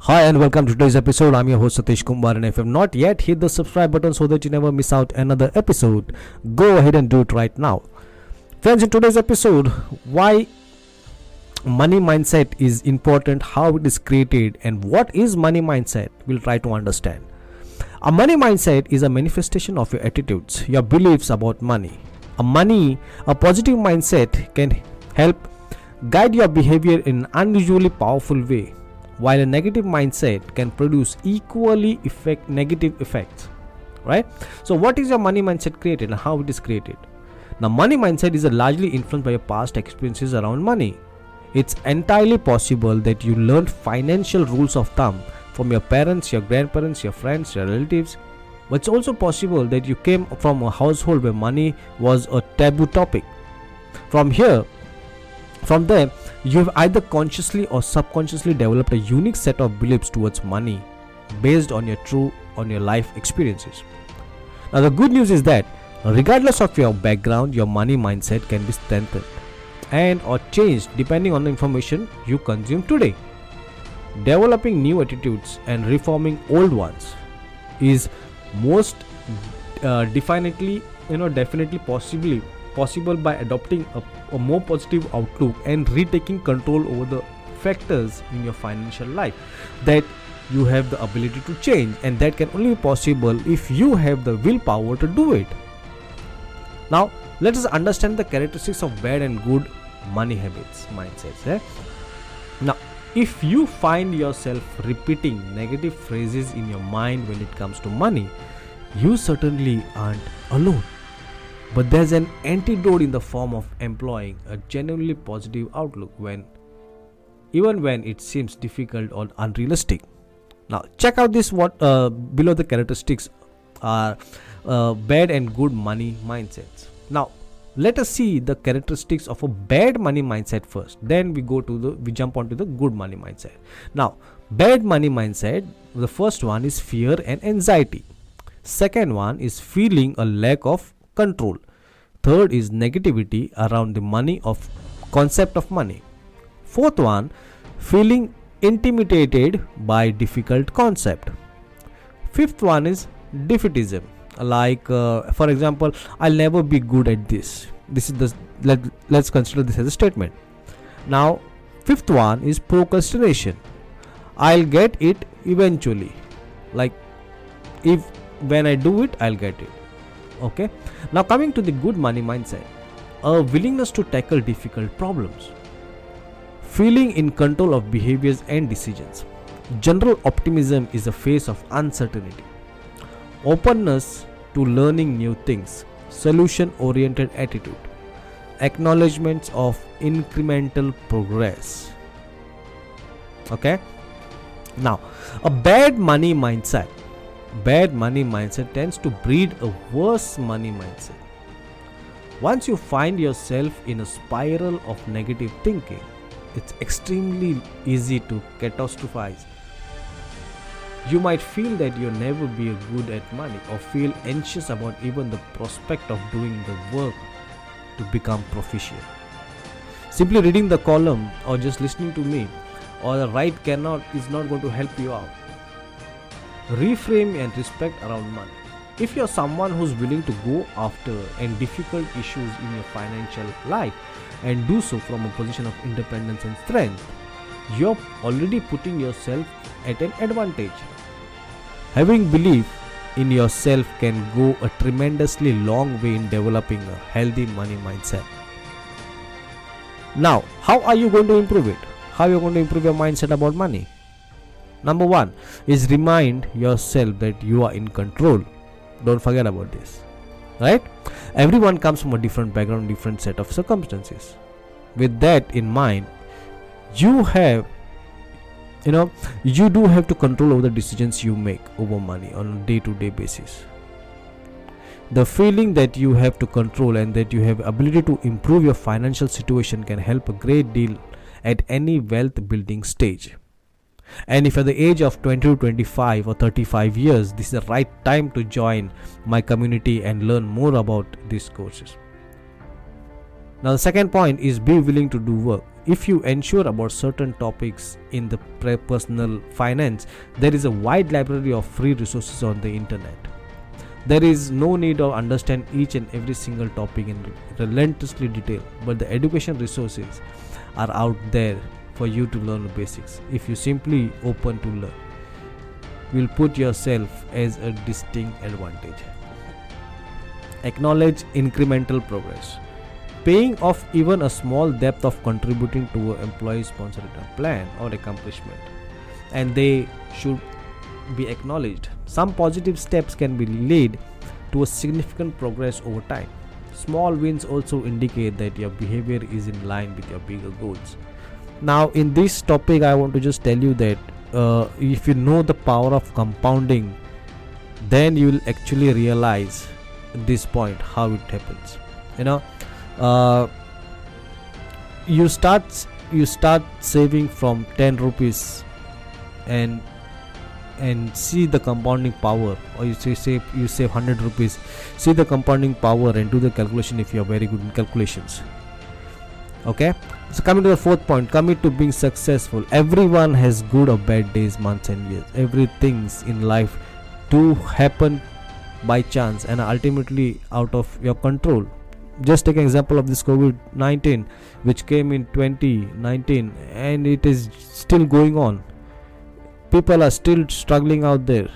Hi and welcome to today's episode. I'm your host Satish Kumar and if you have not yet hit the subscribe button so that you never miss out another episode, go ahead and do it right now. Friends, in today's episode, why money mindset is important, how it is created and what is money mindset, we'll try to understand. A money mindset is a manifestation of your attitudes, your beliefs about money. A money, a positive mindset can help guide your behavior in an unusually powerful way while a negative mindset can produce equally effect negative effects right? So what is your money mindset created and how it is created? Now money mindset is largely influenced by your past experiences around money. It's entirely possible that you learned financial rules of thumb from your parents your grandparents your friends your relatives. But it's also possible that you came from a household where money was a taboo topic. From here from there you have either consciously or subconsciously developed a unique set of beliefs towards money based on your true on your life experiences. Now the good news is that regardless of your background your money mindset can be strengthened and or changed depending on the information you consume today. Developing new attitudes and reforming old ones is most uh, definitely you know definitely possibly possible by adopting a, a more positive outlook and retaking control over the factors in your financial life. That you have the ability to change and that can only be possible if you have the willpower to do it. Now let us understand the characteristics of bad and good money habits mindsets eh? now if you find yourself repeating negative phrases in your mind when it comes to money you certainly aren't alone but there's an antidote in the form of employing a genuinely positive outlook when even when it seems difficult or unrealistic. Now check out this what uh, below the characteristics are uh, bad and good money mindsets. Now let us see the characteristics of a bad money mindset first then we go to the we jump onto the good money mindset now bad money mindset the first one is fear and anxiety second one is feeling a lack of control. Third is negativity around the money of concept of money. Fourth one feeling intimidated by difficult concept. Fifth one is defeatism. Like uh, for example i'll never be good at this. This is the let, let's consider this as a statement. Now fifth one is procrastination. I'll get it eventually. Like if when i do it i'll get it okay? Now coming to the good money mindset a willingness to tackle difficult problems feeling in control of behaviors and decisions. General optimism is a face of uncertainty. Openness to learning new things solution oriented attitude acknowledgements of incremental progress. Okay? Now a bad money mindset bad money mindset tends to breed a worse money mindset. Once you find yourself in a spiral of negative thinking, it's extremely easy to catastrophize. You might feel that you'll never be good at money or feel anxious about even the prospect of doing the work to become proficient. Simply reading the column or just listening to me or the right cannot is not going to help you out reframe and respect around money. If you're someone who's willing to go after and difficult issues in your financial life and do so from a position of independence and strength, you're already putting yourself at an advantage. Having belief in yourself can go a tremendously long way in developing a healthy money mindset. Now, how are you going to improve it? How are you going to improve your mindset about money? Number one is remind yourself that you are in control. Don't forget about this. Right? Everyone comes from a different background, different set of circumstances. With that in mind, you have you know you do have to control over the decisions you make over money on a day-to-day basis the feeling that you have to control and that you have ability to improve your financial situation can help a great deal at any wealth building stage and if at the age of 20 to 25 or 35 years this is the right time to join my community and learn more about these courses. Now the second point is be willing to do work. If you ensure about certain topics in the personal finance there is a wide library of free resources on the internet. There is no need to understand each and every single topic in relentlessly detail but the education resources are out there for you to learn the basics. If you simply open to learn will put yourself as a distinct advantage. Acknowledge incremental progress. Paying off even a small depth of contributing to an employee sponsored plan or accomplishment. And they should be acknowledged. Some positive steps can be laid to a significant progress over time. Small wins also indicate that your behavior is in line with your bigger goals now in this topic i want to just tell you that uh, if you know the power of compounding then you will actually realize this point how it happens. You know uh, you start you start saving from 10 rupees and and see the compounding power or you say you save 100 rupees see the compounding power and do the calculation if you are very good in calculations okay? So coming to the fourth point commit to being successful. Everyone has good or bad days months and years. Everything's in life do happen by chance and ultimately out of your control. Just take an example of this covid-19 which came in 2019 and it is still going on. People are still struggling out there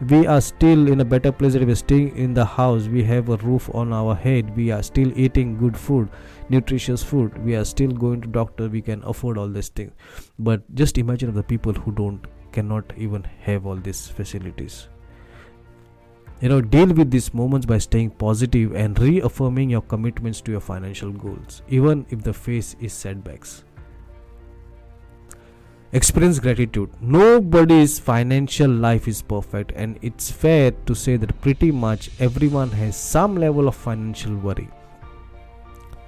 we are still in a better place that we're staying in the house. We have a roof on our head. We are still eating good food nutritious food. We are still going to doctor. We can afford all these things. But just imagine the people who don't cannot even have all these facilities. You know deal with these moments by staying positive and reaffirming your commitments to your financial goals even if the face is setbacks experience gratitude. Nobody's financial life is perfect and it's fair to say that pretty much everyone has some level of financial worry.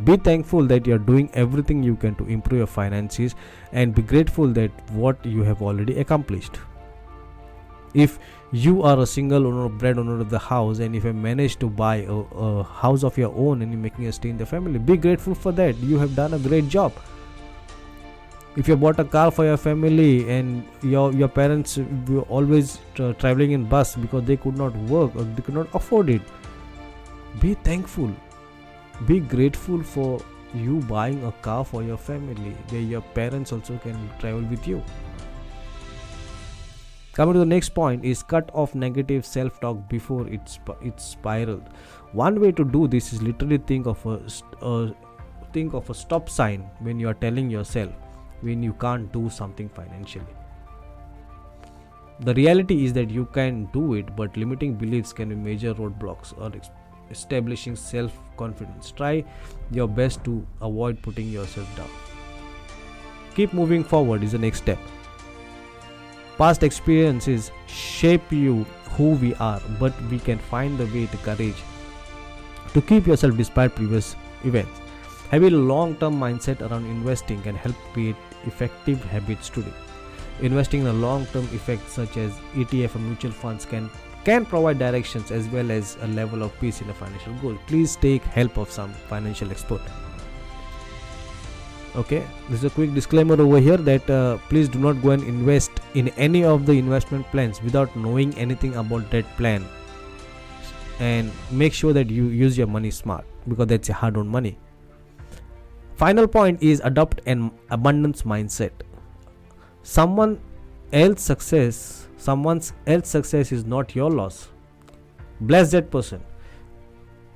Be thankful that you are doing everything you can to improve your finances and be grateful that what you have already accomplished. If you are a single owner bread owner of the house and if you manage to buy a, a house of your own and you're making a stay in the family be grateful for that. You have done a great job if you bought a car for your family and your your parents were always tra- traveling in bus because they could not work or they could not afford it be thankful. Be grateful for you buying a car for your family where your parents also can travel with you. Coming to the next point is cut off negative self-talk before it's it's spiraled. One way to do this is literally think of a, a think of a stop sign when you are telling yourself when you can't do something financially. The reality is that you can do it but limiting beliefs can be major roadblocks or establishing self confidence try your best to avoid putting yourself down. Keep moving forward is the next step. Past experiences shape you who we are, but we can find the way to courage to keep yourself despite previous events. Having a long term mindset around investing can help create effective habits today. Investing in a long term effect such as ETF and mutual funds can can provide directions as well as a level of peace in a financial goal. Please take help of some financial expert okay this is a quick disclaimer over here that uh, please do not go and invest in any of the investment plans without knowing anything about that plan and make sure that you use your money smart because that's a hard earned money final point is adopt an abundance mindset. Someone else success someone's else success is not your loss. Bless that person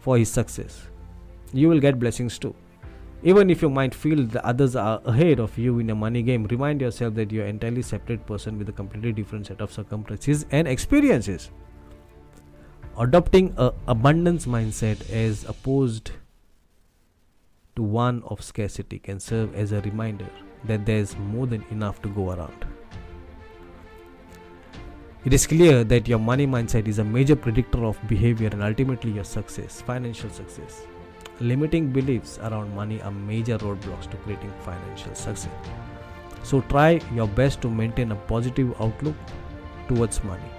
for his success. You will get blessings too. Even if you might feel the others are ahead of you in a money game, remind yourself that you're an entirely separate person with a completely different set of circumstances and experiences. Adopting a abundance mindset as opposed to one of scarcity can serve as a reminder that there's more than enough to go around. It is clear that your money mindset is a major predictor of behavior and ultimately your success, financial success. Limiting beliefs around money are major roadblocks to creating financial success. So try your best to maintain a positive outlook towards money.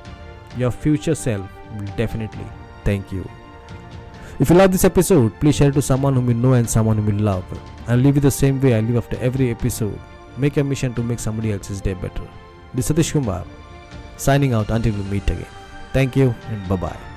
Your future self will definitely thank you. If you love this episode, please share it to someone whom you know and someone whom you love. And live it the same way I live after every episode. Make a mission to make somebody else's day better. This is Satish Kumar, signing out until we meet again. Thank you and bye bye.